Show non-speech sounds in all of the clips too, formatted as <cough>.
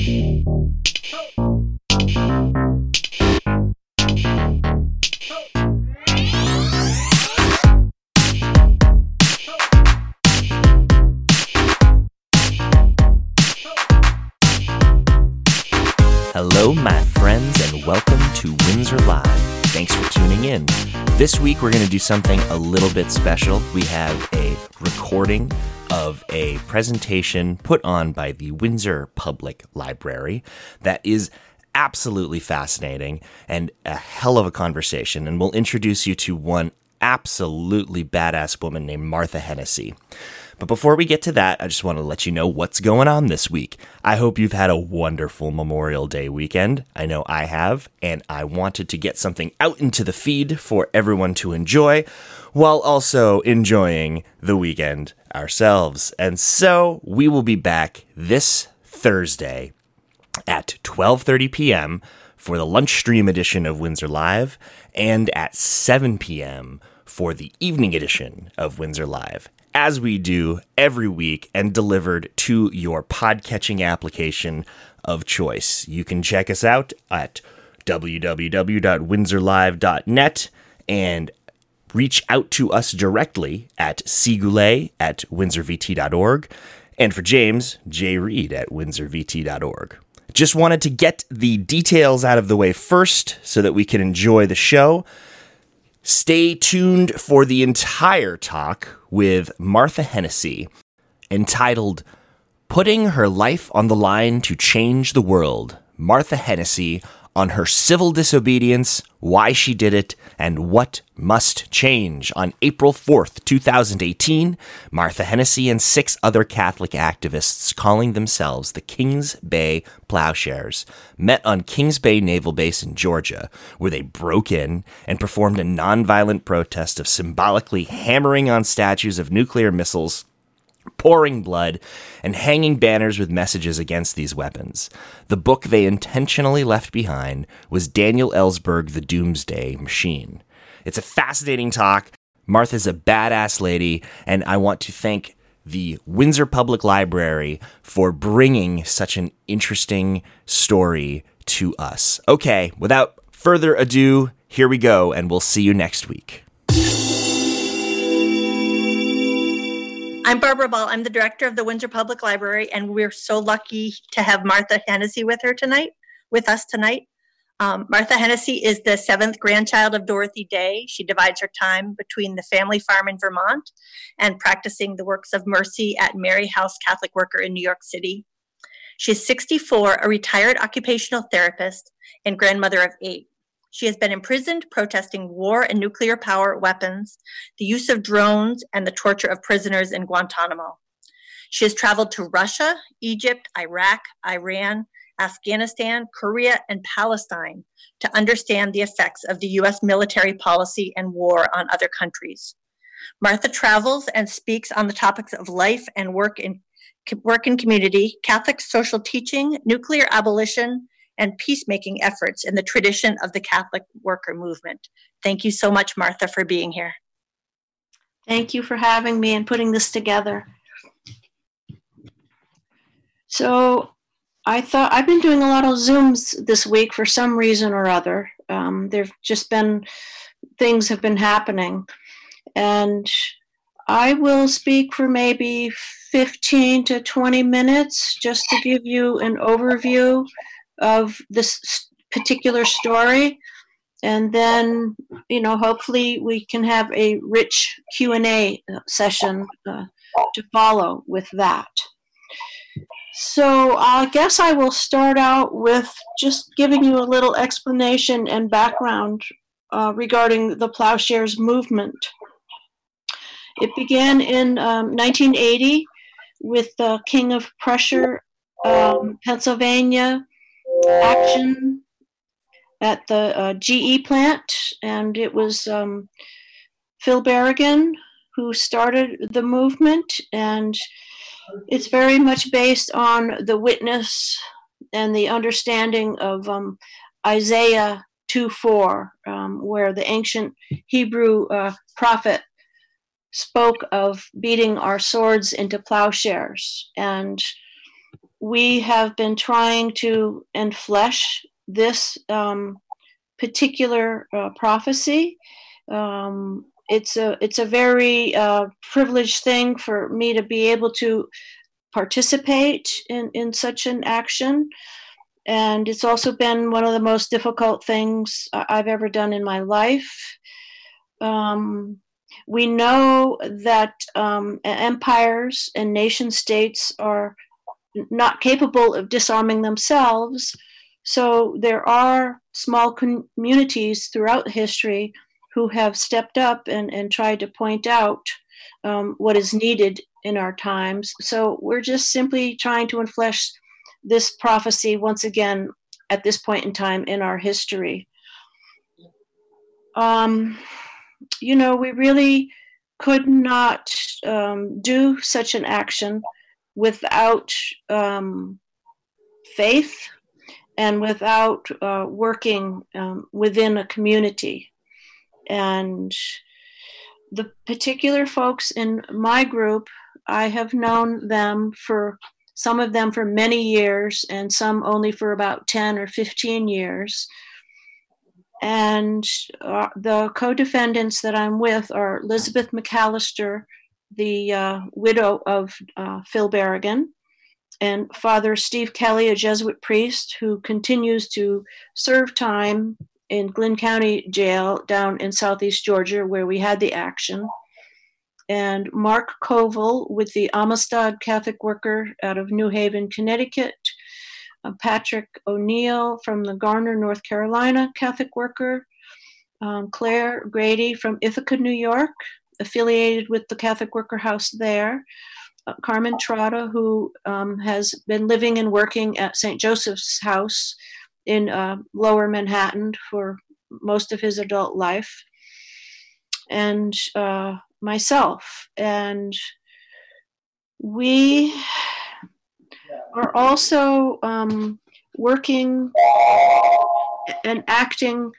Hello, my friends, and welcome to Windsor Live. Thanks for tuning in. This week, we're going to do something a little bit special. We have a recording of a presentation put on by the Windsor Public Library that is absolutely fascinating and a hell of a conversation. And we'll introduce you to one absolutely badass woman named Martha Hennessy. But before we get to that, I just want to let you know what's going on this week. I hope you've had a wonderful Memorial Day weekend. I know I have, and I wanted to get something out into the feed for everyone to enjoy while also enjoying the weekend ourselves. And so we will be back this Thursday at 12:30 p.m. for the lunch stream edition of Windsor Live and at 7 p.m. for the evening edition of Windsor Live as we do every week and delivered to your podcatching application of choice. You can check us out at www.windsorlive.net and reach out to us directly at cgoulet at windsorvt.org and for James, J. Reed at windsorvt.org. Just wanted to get the details out of the way first so that we can enjoy the show. Stay tuned for the entire talk with Martha Hennessy entitled Putting Her Life on the Line to Change the World. Martha Hennessy on her civil disobedience, why she did it, and what must change. On April 4th, 2018, Martha Hennessy and six other Catholic activists calling themselves the Kings Bay Plowshares met on Kings Bay Naval Base in Georgia, where they broke in and performed a nonviolent protest of symbolically hammering on statues of nuclear missiles pouring blood, and hanging banners with messages against these weapons. The book they intentionally left behind was Daniel Ellsberg, The Doomsday Machine. It's a fascinating talk. Martha's a badass lady, and I want to thank the Windsor Public Library for bringing such an interesting story to us. Okay, without further ado, here we go, and we'll see you next week. I'm Barbara Ball. I'm the director of the Windsor Public Library, and we're so lucky to have Martha Hennessy with her tonight, with us tonight. Um, Martha Hennessy is the seventh grandchild of Dorothy Day. She divides her time between the family farm in Vermont and practicing the works of mercy at Mary House Catholic Worker in New York City. She's 64, a retired occupational therapist, and grandmother of eight. She has been imprisoned protesting war and nuclear power weapons, the use of drones, and the torture of prisoners in Guantanamo. She has traveled to Russia, Egypt, Iraq, Iran, Afghanistan, Korea, and Palestine to understand the effects of the U.S. military policy and war on other countries. Martha travels and speaks on the topics of life and work in work in community, Catholic social teaching, nuclear abolition, and peacemaking efforts in the tradition of the Catholic worker movement. Thank you so much, Martha, for being here. Thank you for having me and putting this together. So, I thought I've been doing a lot of Zooms this week for some reason or other. Um, there've just been things have been happening, and I will speak for maybe 15 to 20 minutes just to give you an overview of this particular story. And then you know hopefully we can have a rich q&a session uh, to follow with that. So i guess i will start out with just giving you a little explanation and background uh, regarding the plowshares movement. It began in um, 1980 with the king of prussia um, pennsylvania action at the uh, GE plant, and it was um, Phil Berrigan who started the movement, and it's very much based on the witness and the understanding of um, Isaiah 2:4, um, where the ancient Hebrew uh, prophet spoke of beating our swords into plowshares. And we have been trying to enflesh this um, particular uh, prophecy. Um, it's a it's a very uh, privileged thing for me to be able to participate in, in such an action. And it's also been one of the most difficult things I've ever done in my life. Um, we know that um, empires and nation states are not capable of disarming themselves. So there are small communities throughout history who have stepped up and, and tried to point out um, what is needed in our times. So we're just simply trying to enflesh this prophecy once again at this point in time in our history. Um, you know, we really could not um, do such an action without um, faith and without uh, working um, within a community. And the particular folks in my group, I have known them for some of them for many years and some only for about 10 or 15 years. And uh, the co defendants that I'm with are Elizabeth McAllister, the uh, widow of uh, Phil Berrigan, and Father Steve Kelly, a Jesuit priest who continues to serve time in Glynn County Jail down in southeast Georgia, where we had the action. And Mark Colville with the Amistad Catholic Worker out of New Haven, Connecticut. Uh, Patrick O'Neill from the Garner, North Carolina Catholic Worker. Um, Clare Grady from Ithaca, New York, affiliated with the Catholic Worker House there. Uh, Carmen Trotta, who um, has been living and working at St. Joseph's House in uh, lower Manhattan for most of his adult life, and uh, myself. And we are also um, working and acting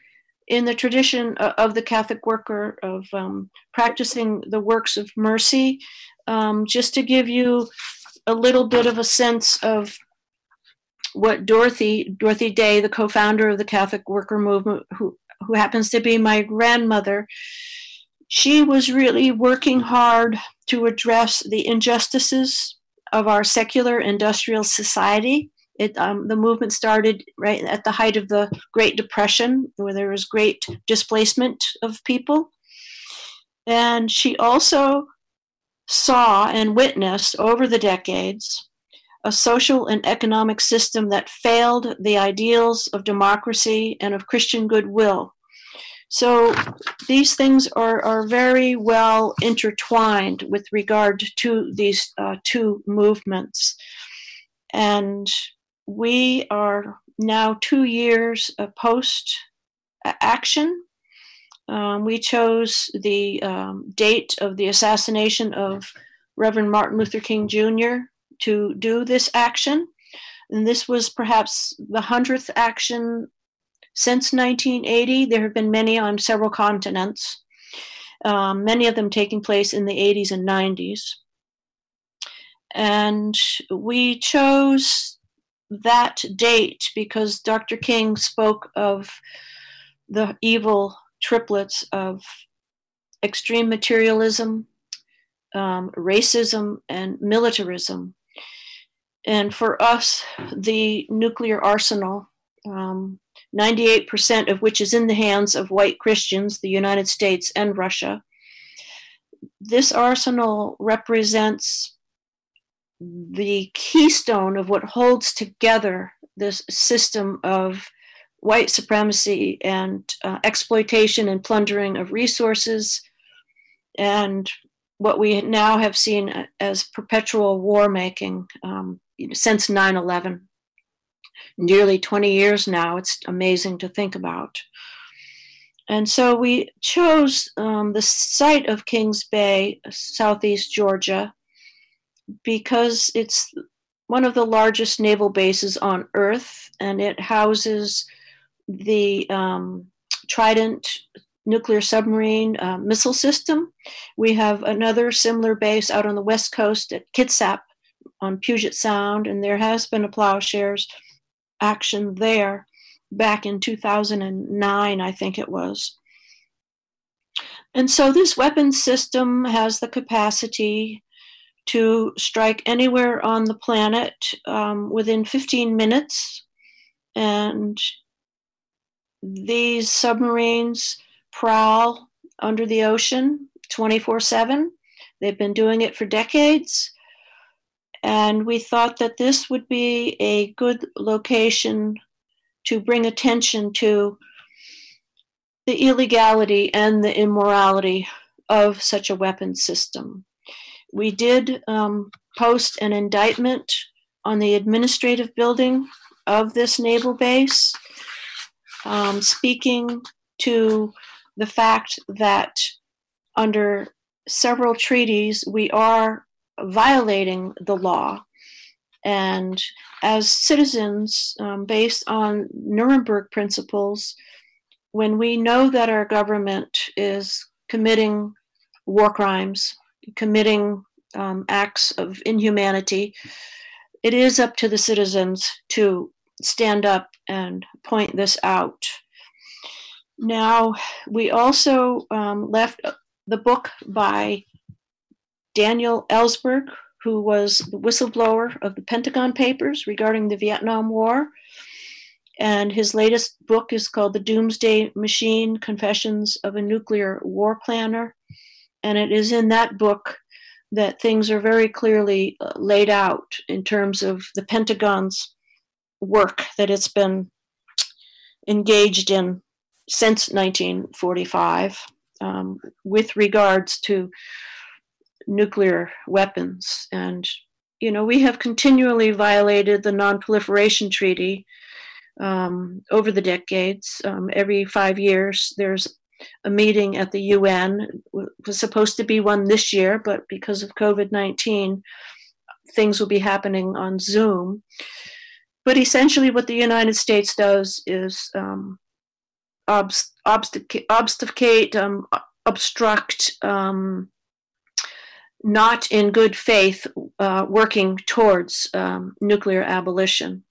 in the tradition of the Catholic worker of um, practicing the works of mercy. Um, just to give you a little bit of a sense of what Dorothy, Dorothy Day, the co-founder of the Catholic Worker Movement, who, who happens to be my grandmother, she was really working hard to address the injustices of our secular industrial society. It, um, the movement started right at the height of the Great Depression, where there was great displacement of people. And she also saw and witnessed over the decades a social and economic system that failed the ideals of democracy and of Christian goodwill. So these things are, are very well intertwined with regard to these uh, two movements. And we are now two years post action. Um, we chose the um, date of the assassination of Reverend Martin Luther King Jr to do this action. And this was perhaps the 100th action since 1980. There have been many on several continents, um, many of them taking place in the 80s and 90s. And we chose that date because Dr. King spoke of the evil triplets of extreme materialism, um, racism, and militarism and for us, the nuclear arsenal, um, 98% of which is in the hands of white Christians, the United States and Russia, this arsenal represents the keystone of what holds together this system of white supremacy and uh, exploitation and plundering of resources and what we now have seen as perpetual war making um, since 9 11. Nearly 20 years now. It's amazing to think about. And so we chose um, the site of Kings Bay, southeast Georgia, because it's one of the largest naval bases on Earth, and it houses the um, Trident nuclear submarine uh, missile system. We have another similar base out on the west coast at Kitsap, on Puget Sound, and there has been a plowshares action there back in 2009, I think it was. And so this weapon system has the capacity to strike anywhere on the planet um, within 15 minutes. And these submarines prowl under the ocean 24 7. They've been doing it for decades. And we thought that this would be a good location to bring attention to the illegality and the immorality of such a weapon system. We did um, post an indictment on the administrative building of this naval base, um, speaking to the fact that under several treaties we are violating the law. And as citizens, um, based on Nuremberg principles, when we know that our government is committing war crimes, committing um, acts of inhumanity, it is up to the citizens to stand up and point this out. Now, we also um, left the book by Daniel Ellsberg, who was the whistleblower of the Pentagon Papers regarding the Vietnam War. And his latest book is called The Doomsday Machine Confessions of a Nuclear War Planner. And it is in that book that things are very clearly uh, laid out in terms of the Pentagon's work that it's been engaged in since 1945 um, with regards to nuclear weapons. And, you know, we have continually violated the Non-Proliferation Treaty um, over the decades. Um, every five years, there's a meeting at the UN. It was supposed to be one this year, but because of COVID 19, things will be happening on Zoom. But essentially, what the United States does is um, obst- obsticate, um, obstruct, um, not in good faith uh, working towards um, nuclear abolition.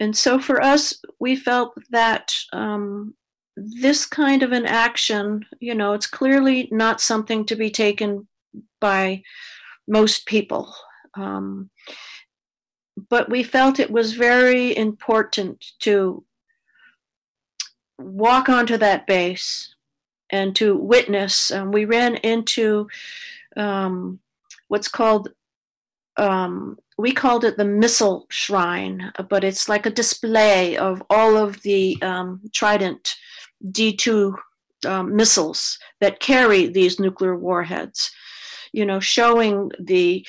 And so for us, we felt that um, this kind of an action, you know, it's clearly not something to be taken by most people. Um, but we felt it was very important to walk onto that base and to witness. Um, we ran into um, what's called um, we called it the missile shrine, but it's like a display of all of the um, Trident D2 um, missiles that carry these nuclear warheads. You know, showing the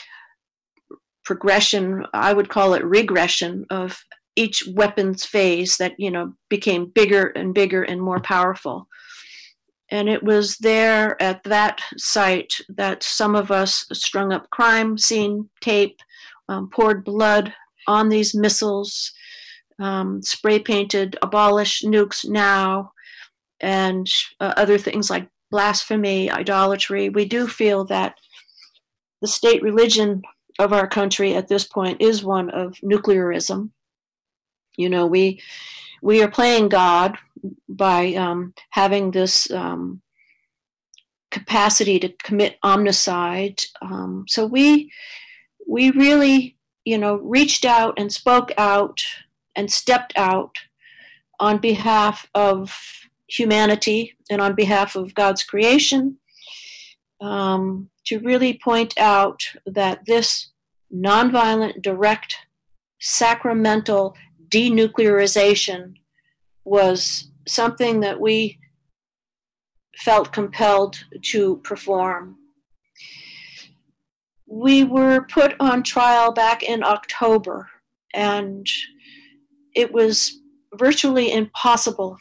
progression, I would call it regression of each weapons phase that you know became bigger and bigger and more powerful and it was there at that site that some of us strung up crime scene tape, um, poured blood on these missiles, um, spray painted abolish nukes now, and uh, other things like blasphemy, idolatry. We do feel that the state religion of our country at this point is one of nuclearism. You know, we we are playing God by um, having this um, capacity to commit omnicide. Um, so we we really, you know, reached out and spoke out and stepped out on behalf of humanity and on behalf of God's creation um, to really point out that this nonviolent, direct, sacramental denuclearization was something that we felt compelled to perform. We were put on trial back in October, and it was virtually impossible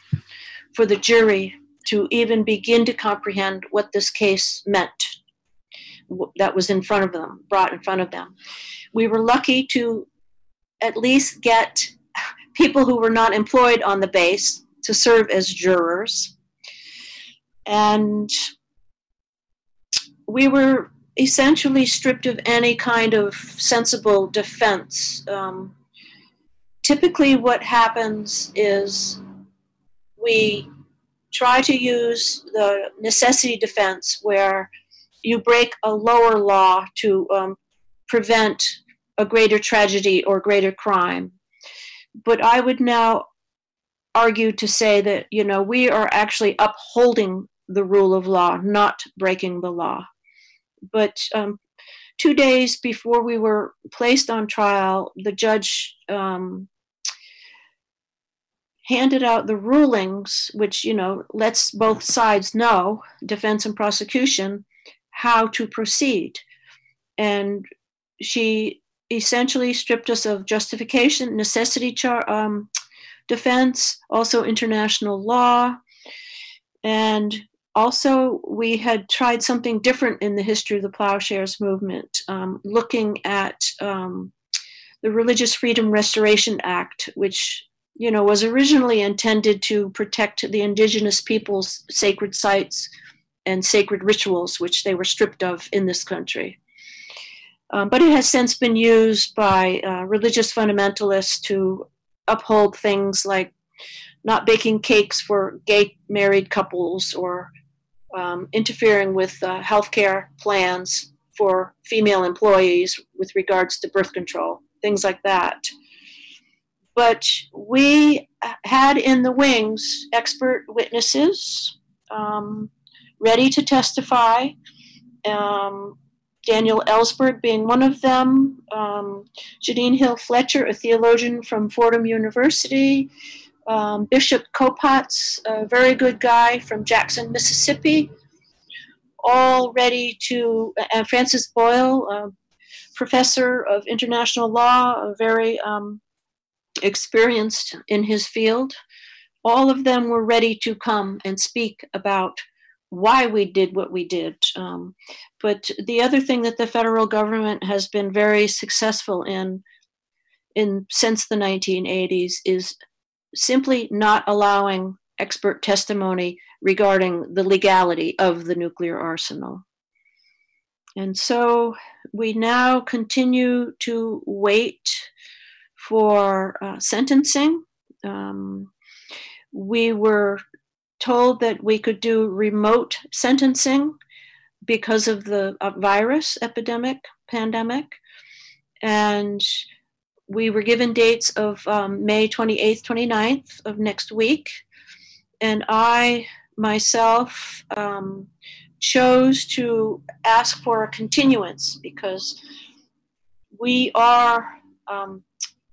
for the jury to even begin to comprehend what this case meant that was in front of them, brought in front of them. We were lucky to at least get <laughs> people who were not employed on the base to serve as jurors. And we were essentially stripped of any kind of sensible defense. Um, typically, what happens is we try to use the necessity defense where you break a lower law to um, prevent a greater tragedy or greater crime. But I would now argue to say that, you know, we are actually upholding the rule of law, not breaking the law. But um, two days before we were placed on trial, the judge um, handed out the rulings, which, you know, lets both sides know, defense and prosecution, how to proceed. And she essentially stripped us of justification, necessity char- um, defense, also international law. And also, we had tried something different in the history of the plowshares movement, um, looking at um, the Religious Freedom Restoration Act, which you know was originally intended to protect the indigenous people's sacred sites and sacred rituals, which they were stripped of in this country. Um, but it has since been used by uh, religious fundamentalists to uphold things like not baking cakes for gay married couples or um, interfering with uh, healthcare plans for female employees with regards to birth control, things like that. But we had in the wings expert witnesses um, ready to testify. Um, Daniel Ellsberg being one of them, um, Jeanine Hill Fletcher, a theologian from Fordham University, um, Bishop Kopacz, a very good guy from Jackson, Mississippi, all ready to, uh, Francis Boyle, professor of international law, a very um, experienced in his field. All of them were ready to come and speak about why we did what we did. Um, but the other thing that the federal government has been very successful in, in since the 1980s, is simply not allowing expert testimony regarding the legality of the nuclear arsenal. And so we now continue to wait for uh, sentencing. Um, we were told that we could do remote sentencing because of the uh, virus epidemic, pandemic. And we were given dates of um, May 28th, 29th of next week. And I myself um, chose to ask for a continuance because we are um,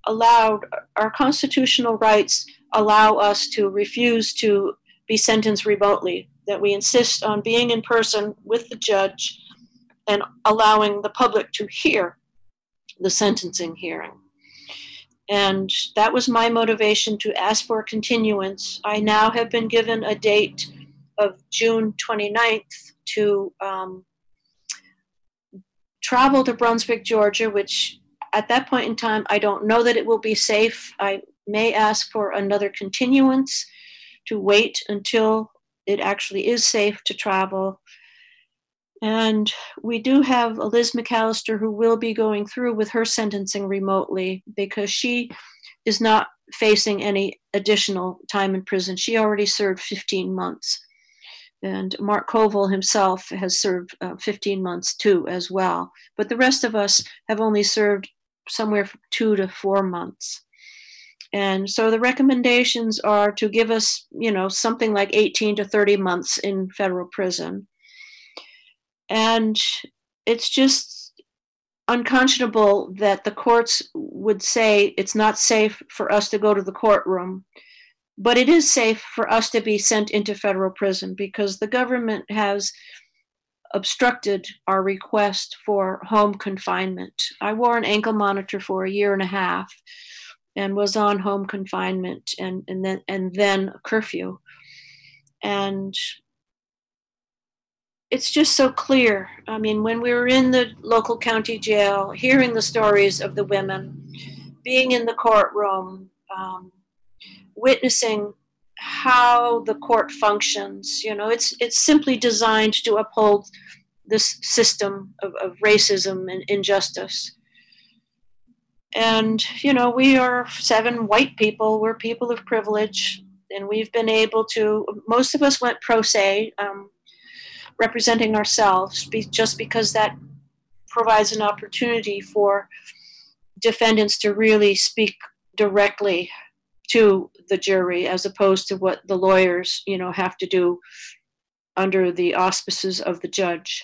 allowed, our constitutional rights allow us to refuse to be sentenced remotely, that we insist on being in person with the judge and allowing the public to hear the sentencing hearing. And that was my motivation to ask for continuance. I now have been given a date of June 29th to um, travel to Brunswick, Georgia, which at that point in time, I don't know that it will be safe. I may ask for another continuance to wait until it actually is safe to travel. And we do have Liz McAllister who will be going through with her sentencing remotely because she is not facing any additional time in prison. She already served 15 months. And Mark Colville himself has served uh, 15 months too, as well. But the rest of us have only served somewhere from two to four months. And so the recommendations are to give us, you know, something like 18 to 30 months in federal prison. And it's just unconscionable that the courts would say it's not safe for us to go to the courtroom. But it is safe for us to be sent into federal prison because the government has obstructed our request for home confinement. I wore an ankle monitor for a year and a half and was on home confinement and, and then and then curfew. And it's just so clear. I mean, when we were in the local county jail, hearing the stories of the women, being in the courtroom, um, witnessing how the court functions, you know, it's it's simply designed to uphold this system of, of racism and injustice. And, you know, we are seven white people, we're people of privilege, and we've been able to, most of us went pro se, um, representing ourselves, be, just because that provides an opportunity for defendants to really speak directly to the jury as opposed to what the lawyers you know have to do under the auspices of the judge.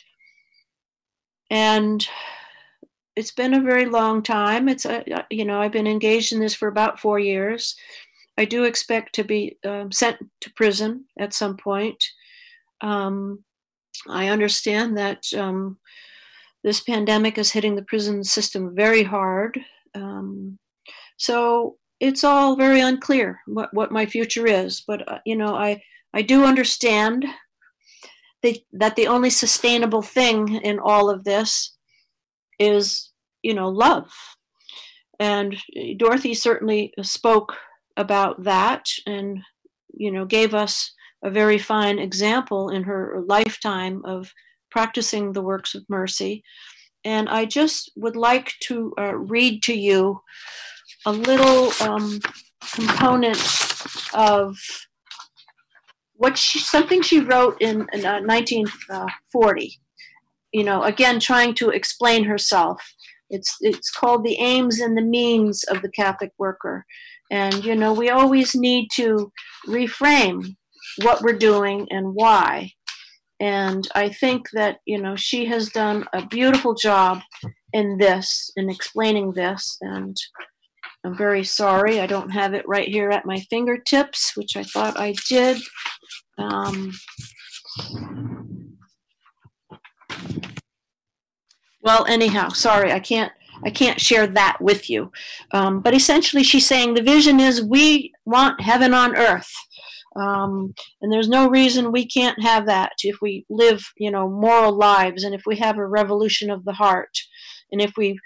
And it's been a very long time. It's a, you know i've been engaged in this for about four years. I do expect to be um, sent to prison at some point. Um, i understand that um, this pandemic is hitting the prison system very hard. Um, so it's all very unclear what, what my future is. But, uh, you know, I, I do understand that, that the only sustainable thing in all of this is, you know, love. And Dorothy certainly spoke about that and, you know, gave us a very fine example in her lifetime of practicing the works of mercy. And I just would like to uh, read to you a little um, component of what she, something she wrote in, in uh, 1940. You know, again, trying to explain herself. It's it's called the aims and the means of the Catholic worker, and you know we always need to reframe what we're doing and why. And I think that you know she has done a beautiful job in this in explaining this, and I'm very sorry. I don't have it right here at my fingertips, which I thought I did. Um, well, anyhow, sorry, I can't. I can't share that with you. Um, but essentially, she's saying the vision is we want heaven on earth. Um, and there's no reason we can't have that if we live, you know, moral lives and if we have a revolution of the heart and if we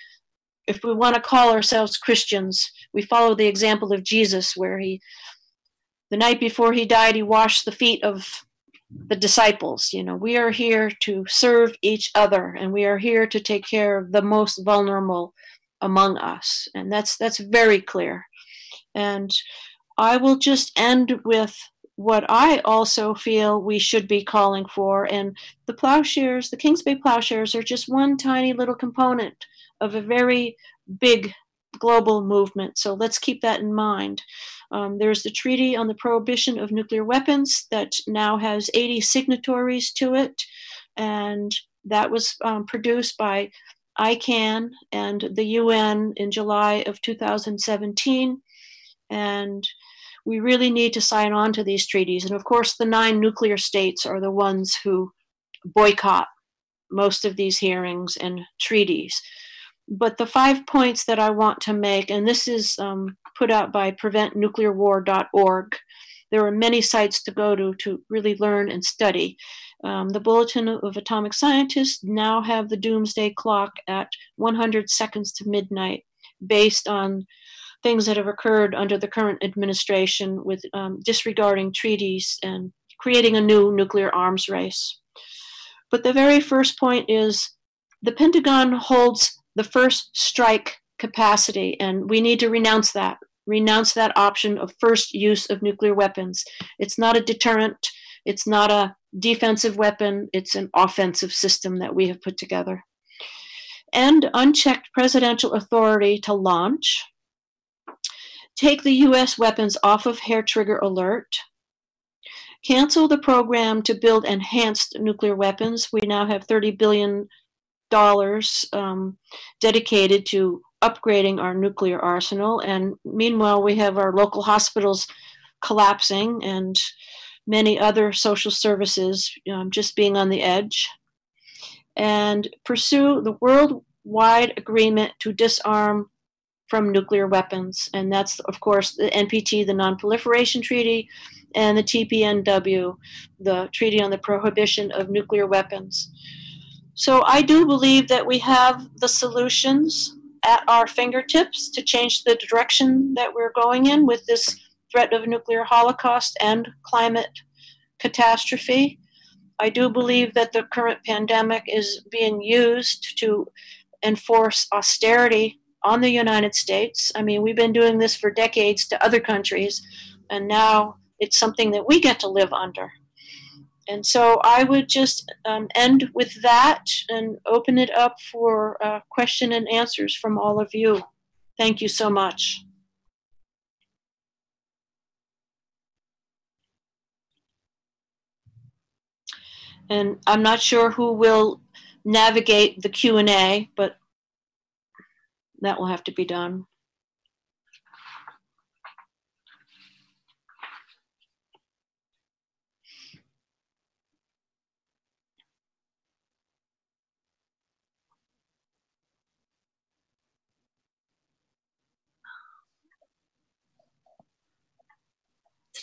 if we want to call ourselves Christians, we follow the example of Jesus, where he, the night before he died, he washed the feet of the disciples. You know, we are here to serve each other, and we are here to take care of the most vulnerable among us, and that's that's very clear. And I will just end with what I also feel we should be calling for. And the plowshares, the Kings Bay plowshares, are just one tiny little component of a very big global movement. So let's keep that in mind. Um, there's the Treaty on the Prohibition of Nuclear Weapons that now has 80 signatories to it, and that was um, produced by ICAN and the UN in July of 2017. And we really need to sign on to these treaties. And of course, the nine nuclear states are the ones who boycott most of these hearings and treaties but the five points that I want to make, and this is um, put out by preventnuclearwar.org. There are many sites to go to to really learn and study. Um, the Bulletin of Atomic Scientists now have the doomsday clock at 100 seconds to midnight, based on things that have occurred under the current administration with um, disregarding treaties and creating a new nuclear arms race. But the very first point is the Pentagon holds the first strike capacity, and we need to renounce that. Renounce that option of first use of nuclear weapons. It's not a deterrent, it's not a defensive weapon, it's an offensive system that we have put together. And unchecked presidential authority to launch. Take the US weapons off of hair trigger alert. Cancel the program to build enhanced nuclear weapons. We now have 30 billion dollars um, dedicated to upgrading our nuclear arsenal. And meanwhile, we have our local hospitals collapsing and many other social services um, just being on the edge. And pursue the worldwide agreement to disarm from nuclear weapons. And that's, of course, the NPT, the Non-Proliferation Treaty, and the TPNW, the Treaty on the Prohibition of Nuclear Weapons. So I do believe that we have the solutions at our fingertips to change the direction that we're going in with this threat of nuclear holocaust and climate catastrophe. I do believe that the current pandemic is being used to enforce austerity on the United States. I mean, we've been doing this for decades to other countries, and now it's something that we get to live under. And so I would just um, end with that and open it up for uh, question and answers from all of you. Thank you so much. And I'm not sure who will navigate the Q&A, but that will have to be done.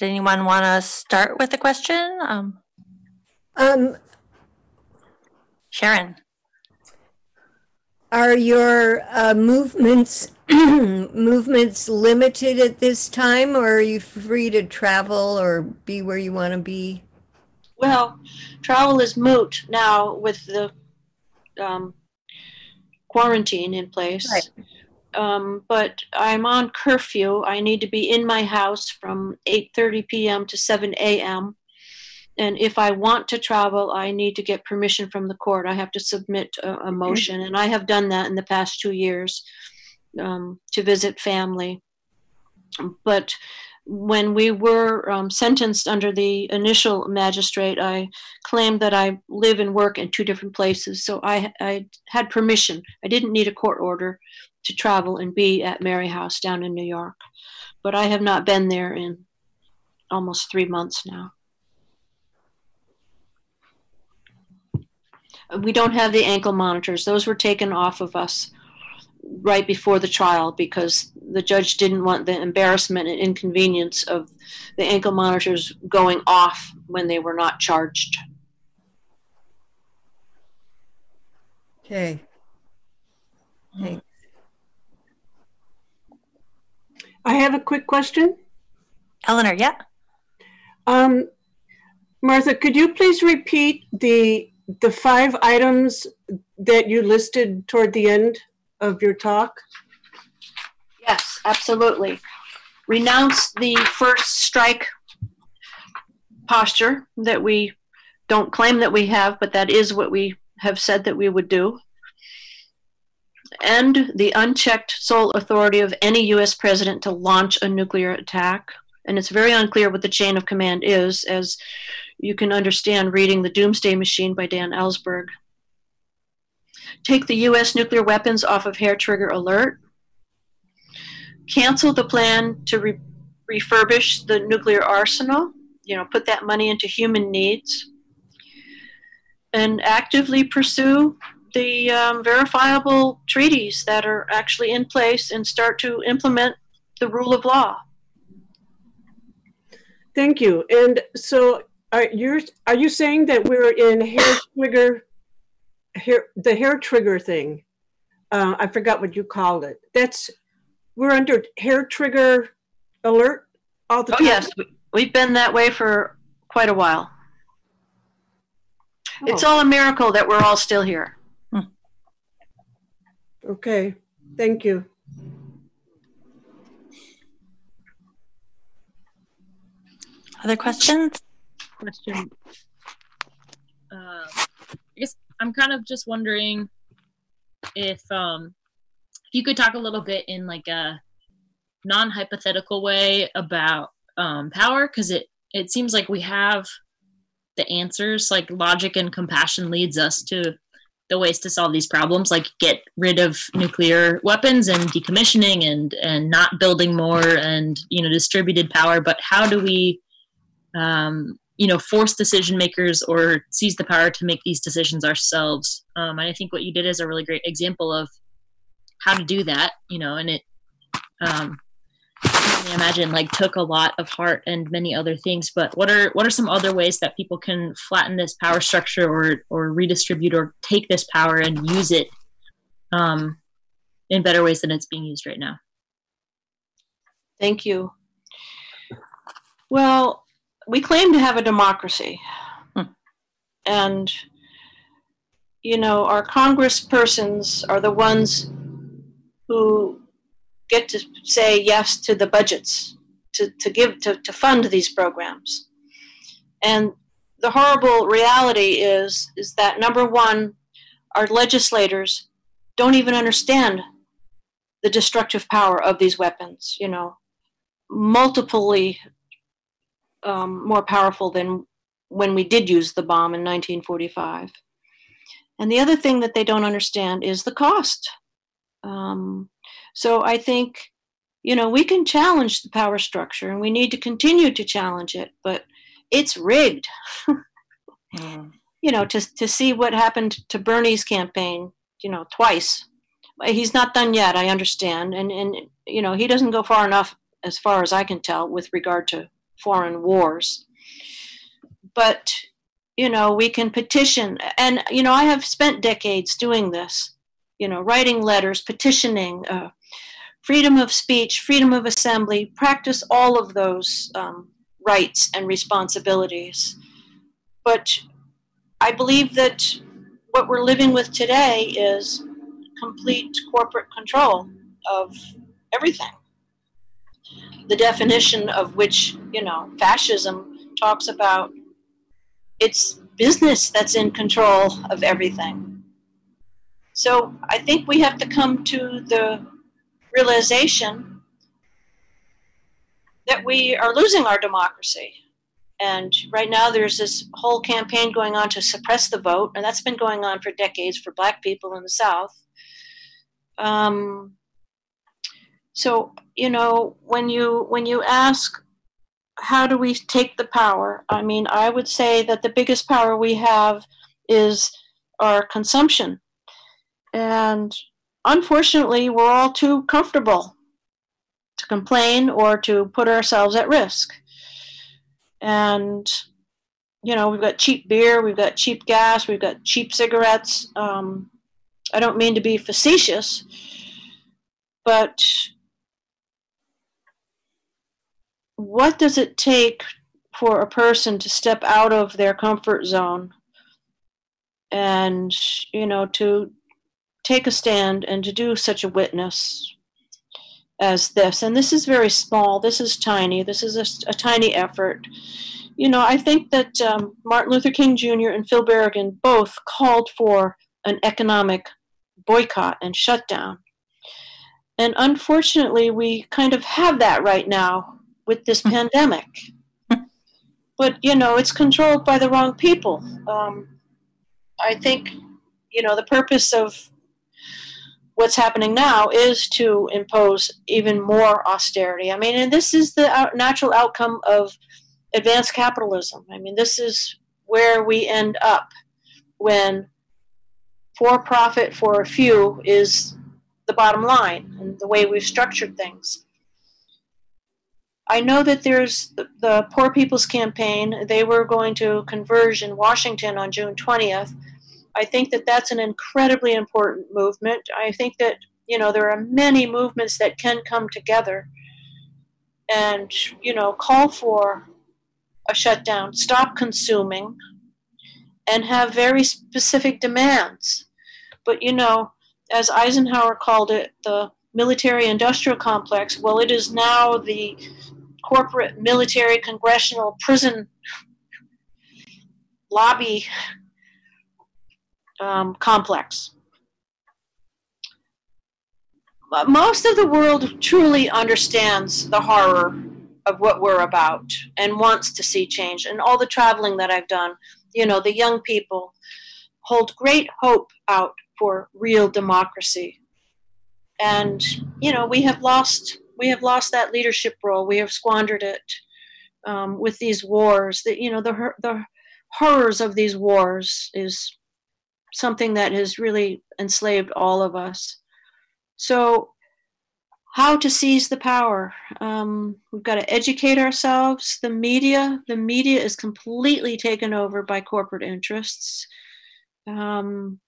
Did anyone want to start with a question? Um, Um, Sharon. are your uh, movements <clears throat> movements limited at this time, or are you free to travel or be where you want to be? Well, travel is moot now with the um, quarantine in place. Right. Um, but I'm on curfew. I need to be in my house from 8:30 p.m. to 7 a.m. And if I want to travel, I need to get permission from the court. I have to submit a, a motion, and I have done that in the past two years um, to visit family. But when we were um, sentenced under the initial magistrate, I claimed that I live and work in two different places. So I, I had permission. I didn't need a court order to travel and be at Mary House down in New York. But I have not been there in almost three months now. We don't have the ankle monitors. Those were taken off of us right before the trial because the judge didn't want the embarrassment and inconvenience of the ankle monitors going off when they were not charged. Okay. Thanks. I have a quick question. Eleanor, yeah. Um, Martha, could you please repeat the the five items that you listed toward the end of your talk? Yes, absolutely. Renounce the first strike posture that we don't claim that we have, but that is what we have said that we would do. End the unchecked sole authority of any U.S. president to launch a nuclear attack. And it's very unclear what the chain of command is, as you can understand reading The Doomsday Machine by Dan Ellsberg. Take the U.S. nuclear weapons off of hair trigger alert. Cancel the plan to re- refurbish the nuclear arsenal, you know, put that money into human needs. And actively pursue the um, verifiable treaties that are actually in place and start to implement the rule of law. Thank you. And so, are you are you saying that we're in hair trigger, hair the hair trigger thing? Uh, I forgot what you called it. That's we're under hair trigger alert all the time Oh, time. yes, we- we've been that way for quite a while. It's Oh, all a miracle that we're all still here. okay. Thank you. Other questions? question. Uh, I guess I'm kind of just wondering if um, if you could talk a little bit in like a non-hypothetical way about um, power, because it it seems like we have the answers. Like logic and compassion leads us to the ways to solve these problems, like get rid of nuclear weapons and decommissioning and and not building more and you know distributed power. But how do we um, you know force decision makers or seize the power to make these decisions ourselves um, and i think what you did is a really great example of how to do that you know and it um, I imagine like took a lot of heart and many other things but what are what are some other ways that people can flatten this power structure or or redistribute or take this power and use it um, in better ways than it's being used right now Thank you. Well, we claim to have a democracy. Hmm. And, you know, our congresspersons are the ones who get to say yes to the budgets to, to give to, to fund these programs. And the horrible reality is is that number one, our legislators don't even understand the destructive power of these weapons. You know, multiply um, more powerful than when we did use the bomb in 1945. And the other thing that they don't understand is the cost. Um, so I think, you know, we can challenge the power structure and we need to continue to challenge it, but it's rigged. <laughs> mm. You know, to, to see what happened to Bernie's campaign, you know, twice. He's not done yet, I understand. And, and, you know, he doesn't go far enough, as far as I can tell, with regard to foreign wars. But, you know, we can petition. And, you know, I have spent decades doing this, you know, writing letters, petitioning, uh, freedom of speech, freedom of assembly, practice all of those um, rights and responsibilities. But I believe that what we're living with today is complete corporate control of everything. The definition of which, you know, fascism talks about it's business that's in control of everything. So I think we have to come to the realization that we are losing our democracy. And right now, there's this whole campaign going on to suppress the vote, and that's been going on for decades for black people in the South. Um, so, you know, when you when you ask, how do we take the power? I mean, I would say that the biggest power we have is our consumption, and unfortunately, we're all too comfortable to complain or to put ourselves at risk. And, you know, we've got cheap beer, we've got cheap gas, we've got cheap cigarettes. Um, I don't mean to be facetious, but what does it take for a person to step out of their comfort zone and, you know, to take a stand and to do such a witness as this. And this is very small, this is tiny, this is a, a tiny effort. You know, I think that um, Martin Luther King Jr. and Phil Berrigan both called for an economic boycott and shutdown. And unfortunately, we kind of have that right now with this hmm. pandemic. But, you know, it's controlled by the wrong people. Um, I think, you know, the purpose of what's happening now is to impose even more austerity. I mean, and this is the natural outcome of advanced capitalism. I mean, this is where we end up when for profit for a few is the bottom line and the way we've structured things. I know that there's the, the Poor People's Campaign. They were going to converge in Washington on June 20th I think that that's an incredibly important movement. I think that, you know, there are many movements that can come together and, you know, call for a shutdown, stop consuming, and have very specific demands. But, you know, as Eisenhower called it, the military industrial complex, well, it is now the corporate military congressional prison lobby um, complex. Most of the world truly understands the horror of what we're about and wants to see change. And all the traveling that I've done, you know, the young people hold great hope out for real democracy. And you know, we have lost we have lost that leadership role. We have squandered it um, with these wars. That you know, the the horrors of these wars is something that has really enslaved all of us. So, how to seize the power? Um, we've got to educate ourselves. The media, the media is completely taken over by corporate interests. Um,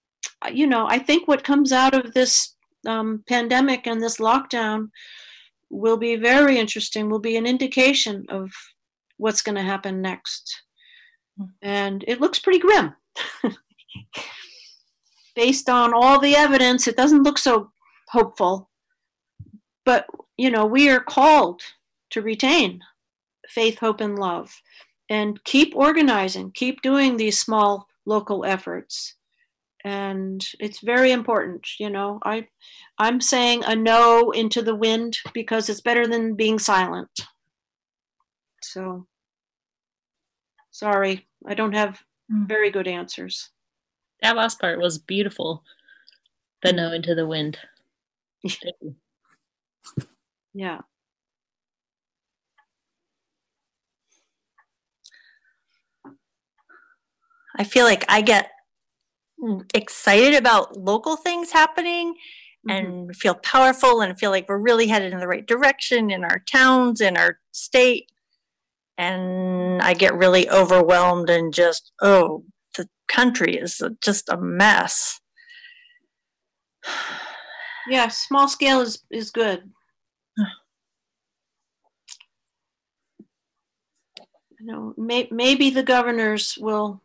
you know, I think what comes out of this um, pandemic and this lockdown will be very interesting. Will be an indication of what's going to happen next, hmm. and it looks pretty grim. <laughs> based on all the evidence, it doesn't look so hopeful. But, you know, we are called to retain faith, hope, and love and keep organizing, keep doing these small local efforts. And it's very important, you know. I I'm saying a no into the wind because it's better than being silent. So sorry, I don't have hmm. very good answers. That last part was beautiful. The no into the wind. Yeah. I feel like I get excited about local things happening and mm-hmm. feel powerful and feel like we're really headed in the right direction in our towns, in our state. And I get really overwhelmed and just, oh, the country is just a mess. <sighs> Yeah, small scale is is good. <sighs> You know, may, maybe the governors will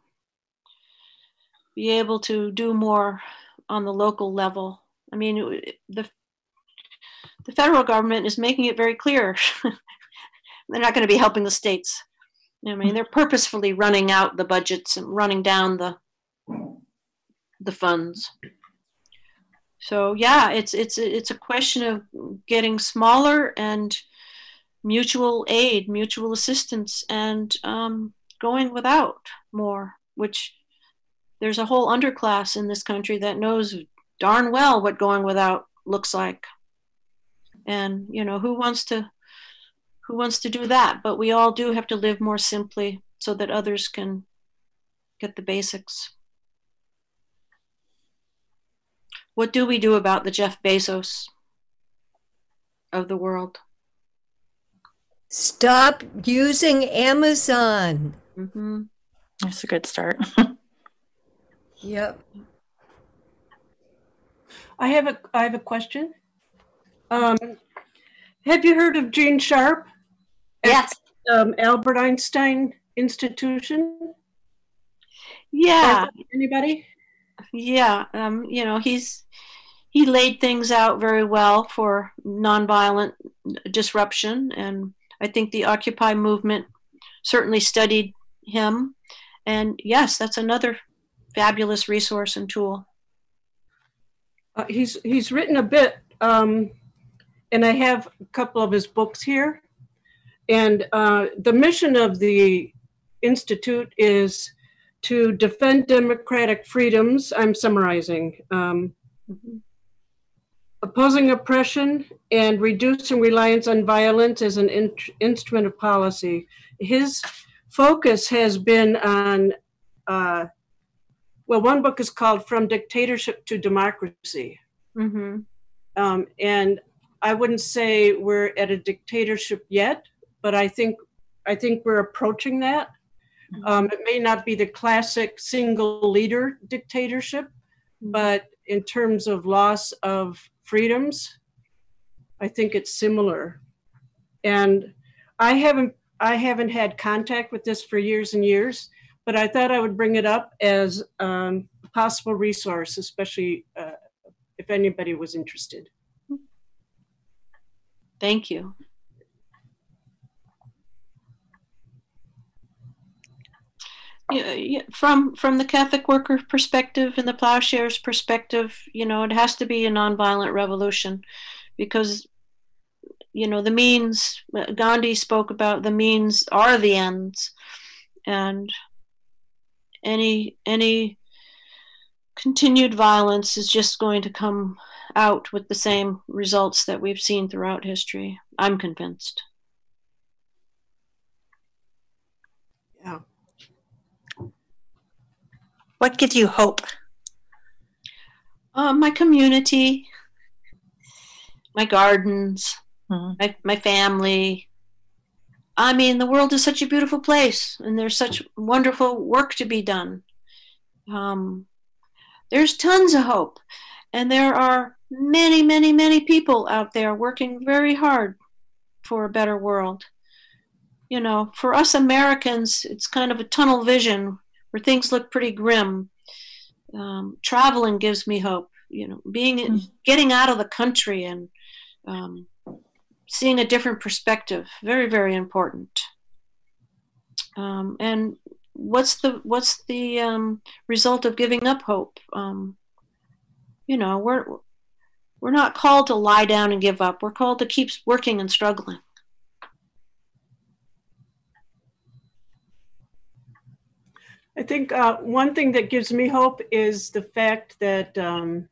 be able to do more on the local level. I mean, the the federal government is making it very clear <laughs> they're not going to be helping the states. I mean, they're purposefully running out the budgets and running down the the funds. So yeah, it's it's it's a question of getting smaller and mutual aid, mutual assistance, and um, going without more. Which there's a whole underclass in this country that knows darn well what going without looks like. And you know who wants to who wants to do that? But we all do have to live more simply so that others can get the basics. What do we do about the Jeff Bezos of the world? Stop using Amazon. hmm That's a good start. <laughs> Yep. I have a I have a question. Um, have you heard of Gene Sharp? at, yes. Um, Albert Einstein Institution. Yeah, Anybody? yeah. Um, you know, he's he laid things out very well for nonviolent disruption, and I think the Occupy movement certainly studied him. And yes, that's another fabulous resource and tool. Uh, he's he's written a bit, um, and I have a couple of his books here. And uh, the mission of the institute is to defend democratic freedoms. I'm summarizing. Um, opposing oppression and reducing reliance on violence as an in- instrument of policy. His focus has been on, uh, well, one book is called From Dictatorship to Democracy. Mm-hmm. Um, and I wouldn't say we're at a dictatorship yet, but I think I think we're approaching that. Um, it may not be the classic single leader dictatorship, but in terms of loss of freedoms, I think it's similar. And I haven't I haven't had contact with this for years and years, but I thought I would bring it up as um, a possible resource, especially uh, if anybody was interested. Thank you. From from the Catholic worker perspective and the plowshares perspective, you know, it has to be a nonviolent revolution, because, you know, the means Gandhi spoke about the means are the ends, and any any continued violence is just going to come out with the same results that we've seen throughout history. I'm convinced. Yeah. What gives you hope? Uh, my community, my gardens, Mhm. my, my family. I mean, the world is such a beautiful place, and there's such wonderful work to be done. Um, there's tons of hope, and there are many, many, many people out there working very hard for a better world. You know, for us Americans, it's kind of a tunnel vision. where things look pretty grim. Um, traveling gives me hope. You know, being mm. getting out of the country and um, seeing a different perspective very very important. Um, and what's the what's the um, result of giving up hope? Um, you know, we're we're not called to lie down and give up. We're called to keep working and struggling. I think uh, one thing that gives me hope is the fact that um,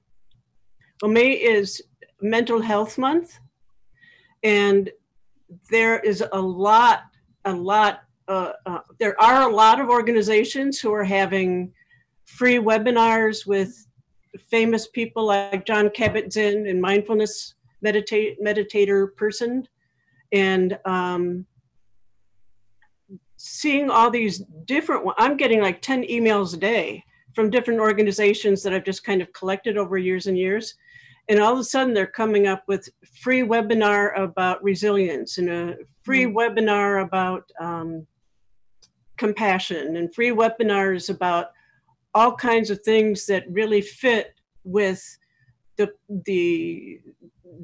well, May is Mental Health Month, and there is a lot, a lot. Uh, uh, there are a lot of organizations who are having free webinars with famous people like Jon Kabat-Zinn and mindfulness meditate meditator person, and um, seeing all these different i'm getting like 10 emails a day from different organizations that i've just kind of collected over years and years and all of a sudden they're coming up with free webinar about resilience and a free mm-hmm. webinar about um, compassion and free webinars about all kinds of things that really fit with the the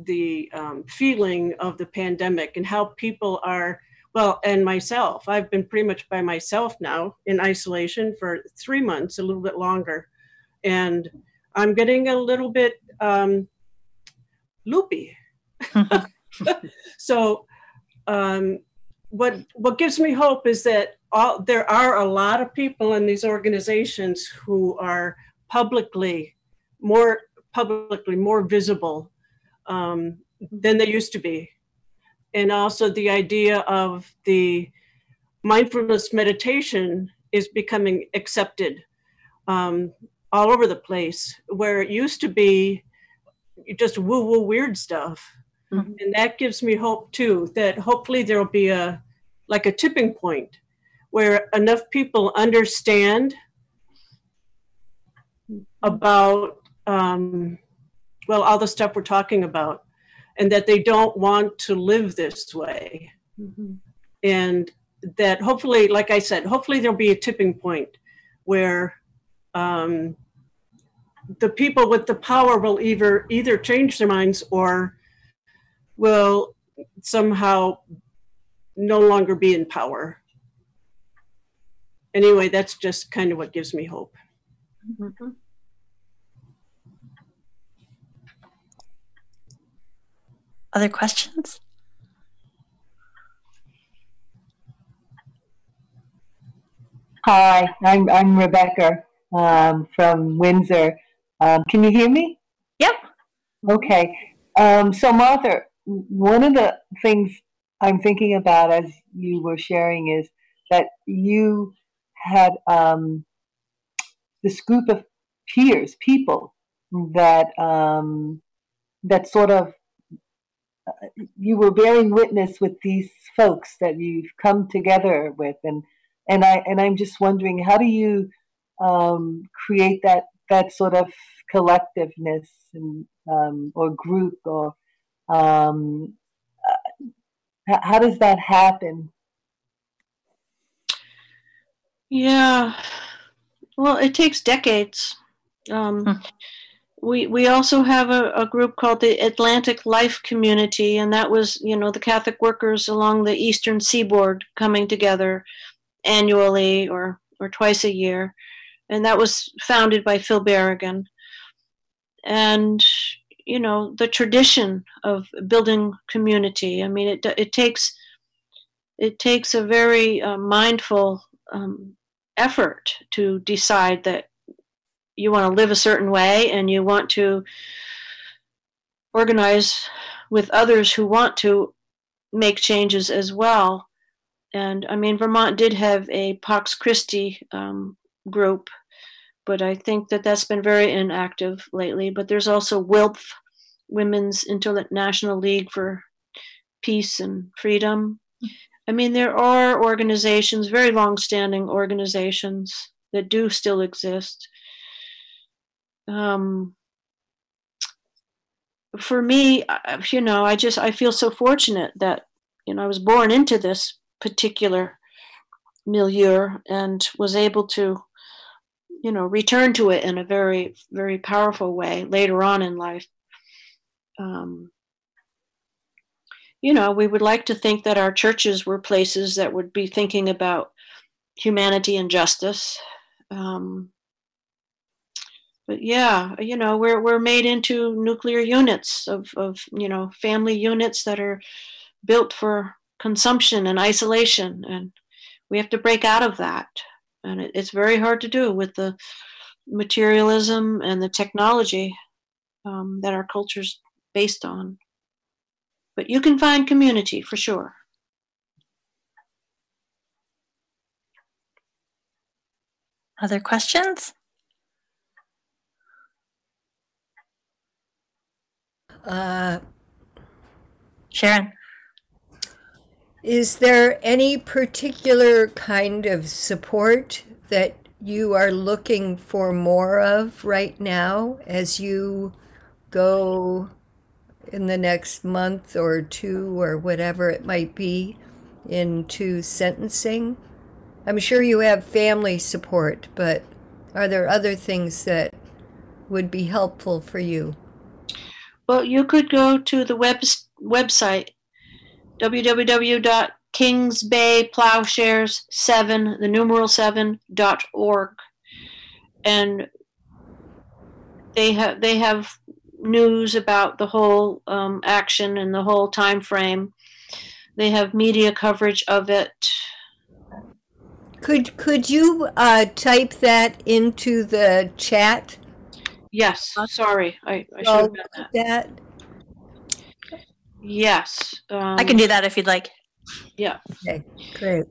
the um, feeling of the pandemic and how people are well, and myself. I've been pretty much by myself now in isolation for three months, a little bit longer. And I'm getting a little bit um, loopy. <laughs> so, um, what what gives me hope is that all, there are a lot of people in these organizations who are publicly more publicly more visible um, than they used to be and also the idea of the mindfulness meditation is becoming accepted um, all over the place where it used to be just woo woo weird stuff mm-hmm. and that gives me hope too that hopefully there'll be a like a tipping point where enough people understand about um, well all the stuff we're talking about and that they don't want to live this way. Mm-hmm. And that hopefully, like I said, hopefully there'll be a tipping point where um, the people with the power will either either change their minds or will somehow no longer be in power. Anyway, that's just kind of what gives me hope. Mm-hmm. Other questions? Hi, I'm, I'm Rebecca um, from Windsor. Um, can you hear me? Yep. Okay. Um, so, Martha, one of the things I'm thinking about as you were sharing is that you had um, this group of peers, people that um, that sort of you were bearing witness with these folks that you've come together with, and and I and I'm just wondering how do you um, create that that sort of collectiveness and um, or group or um, uh, how does that happen? Yeah, well, it takes decades. Um, hmm we we also have a, a, group called the Atlantic Life Community, and that was you know the Catholic workers along the eastern seaboard coming together annually or or twice a year, and that was founded by Phil Berrigan. And you know the tradition of building community. I mean, it it takes it takes a very uh, mindful um, effort to decide that you want to live a certain way and you want to organize with others who want to make changes as well. And I mean, Vermont did have a Pax Christi um, group, but I think that that's been very inactive lately. But there's also WILPF, Women's International League for Peace and Freedom. I mean, there are organizations, very long standing organizations, that do still exist um, for me, you know, I just I feel so fortunate that you know I was born into this particular milieu and was able to you know, return to it in a very, very powerful way later on in life. Um, you know, we would like to think that our churches were places that would be thinking about humanity and justice. Um, but yeah, you know, we're we're made into nuclear units of of you know family units that are built for consumption and isolation, and we have to break out of that. And it, it's very hard to do with the materialism and the technology um, that our culture's based on. But you can find community for sure. Other questions? Uh, Sharon? Is there any particular kind of support that you are looking for more of right now as you go in the next month or two or whatever it might be into sentencing? I'm sure you have family support, but are there other things that would be helpful for you? Well, you could go to the web, website www.kingsbayplowshares7, the numeral 7.org. And they have they have news about the whole um, action and the whole time frame. They have media coverage of it. Could could you uh, type that into the chat? Yes, sorry, I, I should have done that. That Yes, um, I can do that if you'd like. Yeah, okay, great.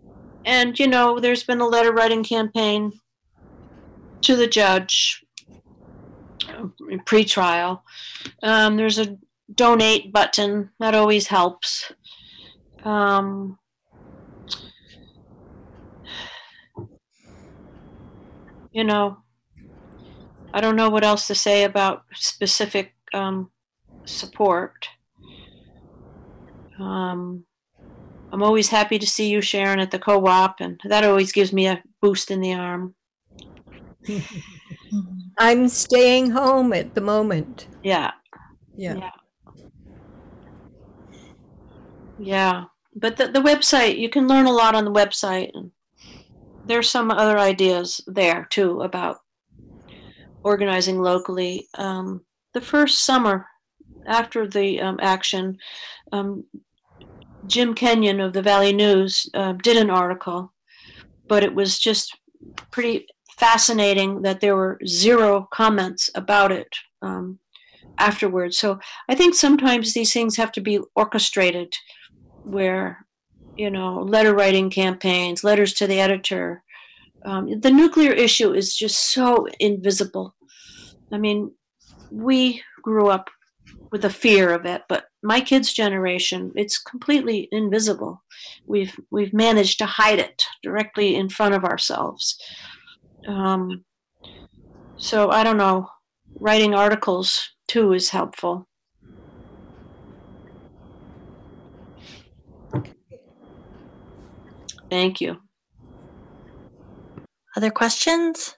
and you know, there's been a letter writing campaign to the judge uh, pre-trial. Um, there's a donate button that always helps. Um, you know, I don't know what else to say about specific um, support. Um, I'm always happy to see you, Sharon, at the co-op, and that always gives me a boost in the arm. <laughs> I'm staying home at the moment. Yeah, Yeah. Yeah. yeah. But the, the website, you can learn a lot on the website, and there's some other ideas there too about organizing locally. Um, the first summer after the um, action, um, Jim Kenyon of the Valley News uh, did an article, but it was just pretty fascinating that there were zero comments about it um, afterwards. So I think sometimes these things have to be orchestrated, where you know letter writing campaigns, letters to the editor. Um, the nuclear issue is just so invisible. I mean, we grew up with a fear of it, but my kids' generation, it's completely invisible. We've we've managed to hide it directly in front of ourselves. Um, so I don't know. Writing articles too is helpful. Thank you. Other questions?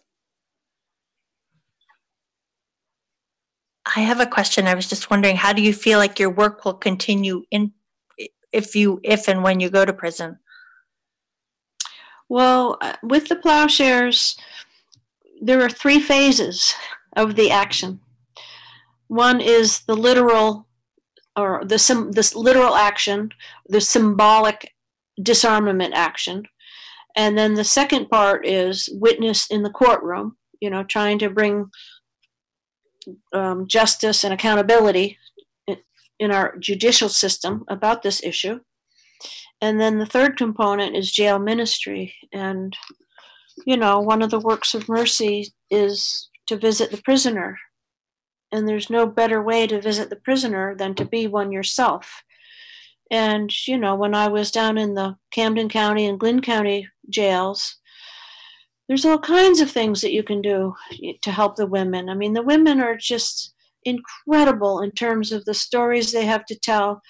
I have a question. I was just wondering, how do you feel like your work will continue in if you if and when you go to prison? Well, uh, with the plowshares, there are three phases of the action. One is the literal, or the this literal action, the symbolic disarmament action, and then the second part is witness in the courtroom. You know, trying to bring um, justice and accountability in, in our judicial system about this issue. And then the third component is jail ministry. And, you know, one of the works of mercy is to visit the prisoner. And there's no better way to visit the prisoner than to be one yourself. And, you know, when I was down in the Camden County and Glynn County jails, there's all kinds of things that you can do to help the women. I mean, the women are just incredible in terms of the stories they have to tell.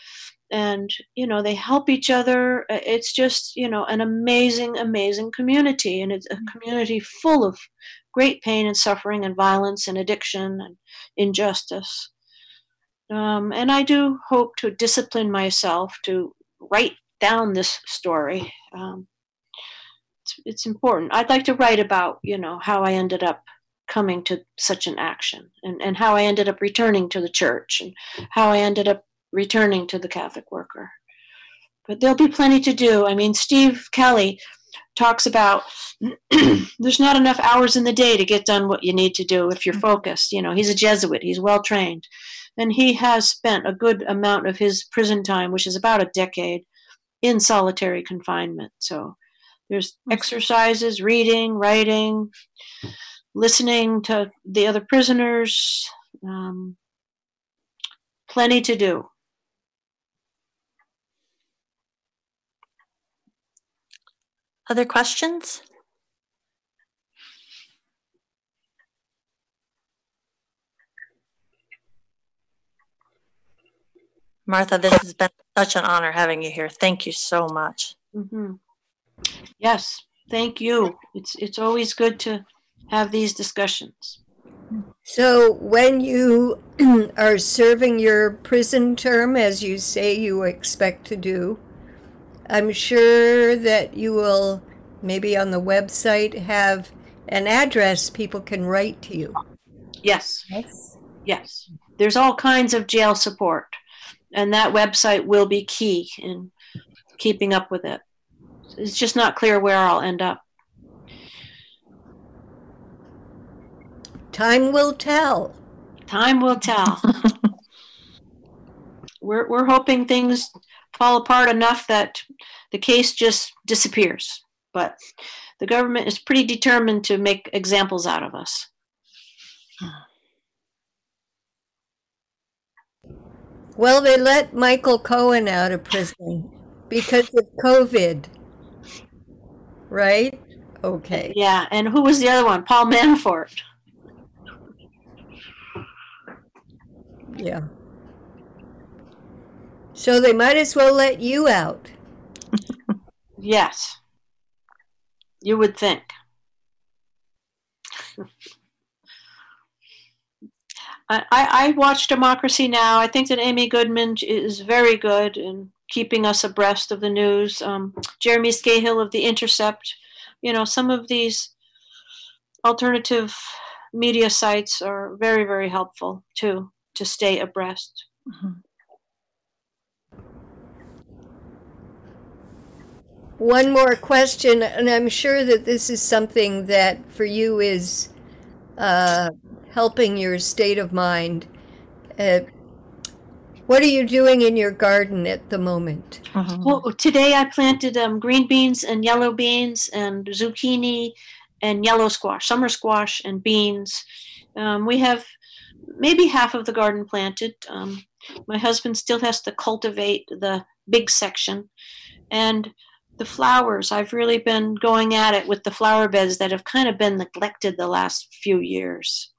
And you know they help each other. It's just you know an amazing amazing community. And it's a community full of great pain and suffering and violence and addiction and injustice. Um, and i do hope to discipline myself to write down this story. Um, it's, it's important i'd like to write about you know how i ended up coming to such an action and, and how i ended up returning to the church and how i ended up returning to the Catholic worker. But there'll be plenty to do. I mean, Steve Kelly talks about <clears throat> there's not enough hours in the day to get done what you need to do if you're mm-hmm. focused. You know, he's a Jesuit, he's well trained. And he has spent a good amount of his prison time, which is about a decade, in solitary confinement. So there's exercises, reading, writing, listening to the other prisoners, um, plenty to do. Other questions? Martha, this has been such an honor having you here. Thank you so much. hmm Yes, thank you. It's it's always good to have these discussions. So, when you <clears throat> are serving your prison term, as you say you expect to do, I'm sure that you will maybe on the website have an address people can write to you. Yes, Yes. yes. There's all kinds of jail support, and that website will be key in keeping up with it. It's just not clear where I'll end up. Time will tell. Time will tell. <laughs> we're we're hoping things fall apart enough that the case just disappears. But the government is pretty determined to make examples out of us. Well, they let Michael Cohen out of prison because of COVID. Right? Okay. Yeah, and who was the other one? Paul Manafort. Yeah. So they might as well let you out. Yes. You would think. I, I I watch Democracy Now! I think that Amy Goodman is very good in keeping us abreast of the news. Um, Jeremy Scahill of The Intercept. You know, some of these alternative media sites are very, very helpful too to stay abreast. One more question, and I'm sure that this is something that for you is uh, helping your state of mind. Uh, what are you doing in your garden at the moment? Well, today I planted um, green beans and yellow beans and zucchini and yellow squash, summer squash and beans. Um, we have maybe half of the garden planted. Um, my husband still has to cultivate the big section. And the flowers, I've really been going at it with the flower beds that have kind of been neglected the last few years.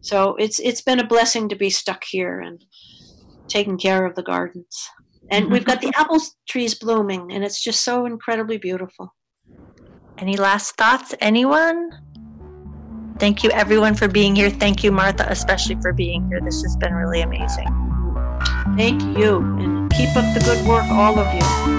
So it's it's been a blessing to be stuck here and taking care of the gardens. And we've got the <laughs> apple trees blooming, and it's just so incredibly beautiful. Any last thoughts, anyone? Thank you, everyone, for being here. Thank you, Martha, especially for being here. This has been really amazing. Thank you, and keep up the good work, all of you.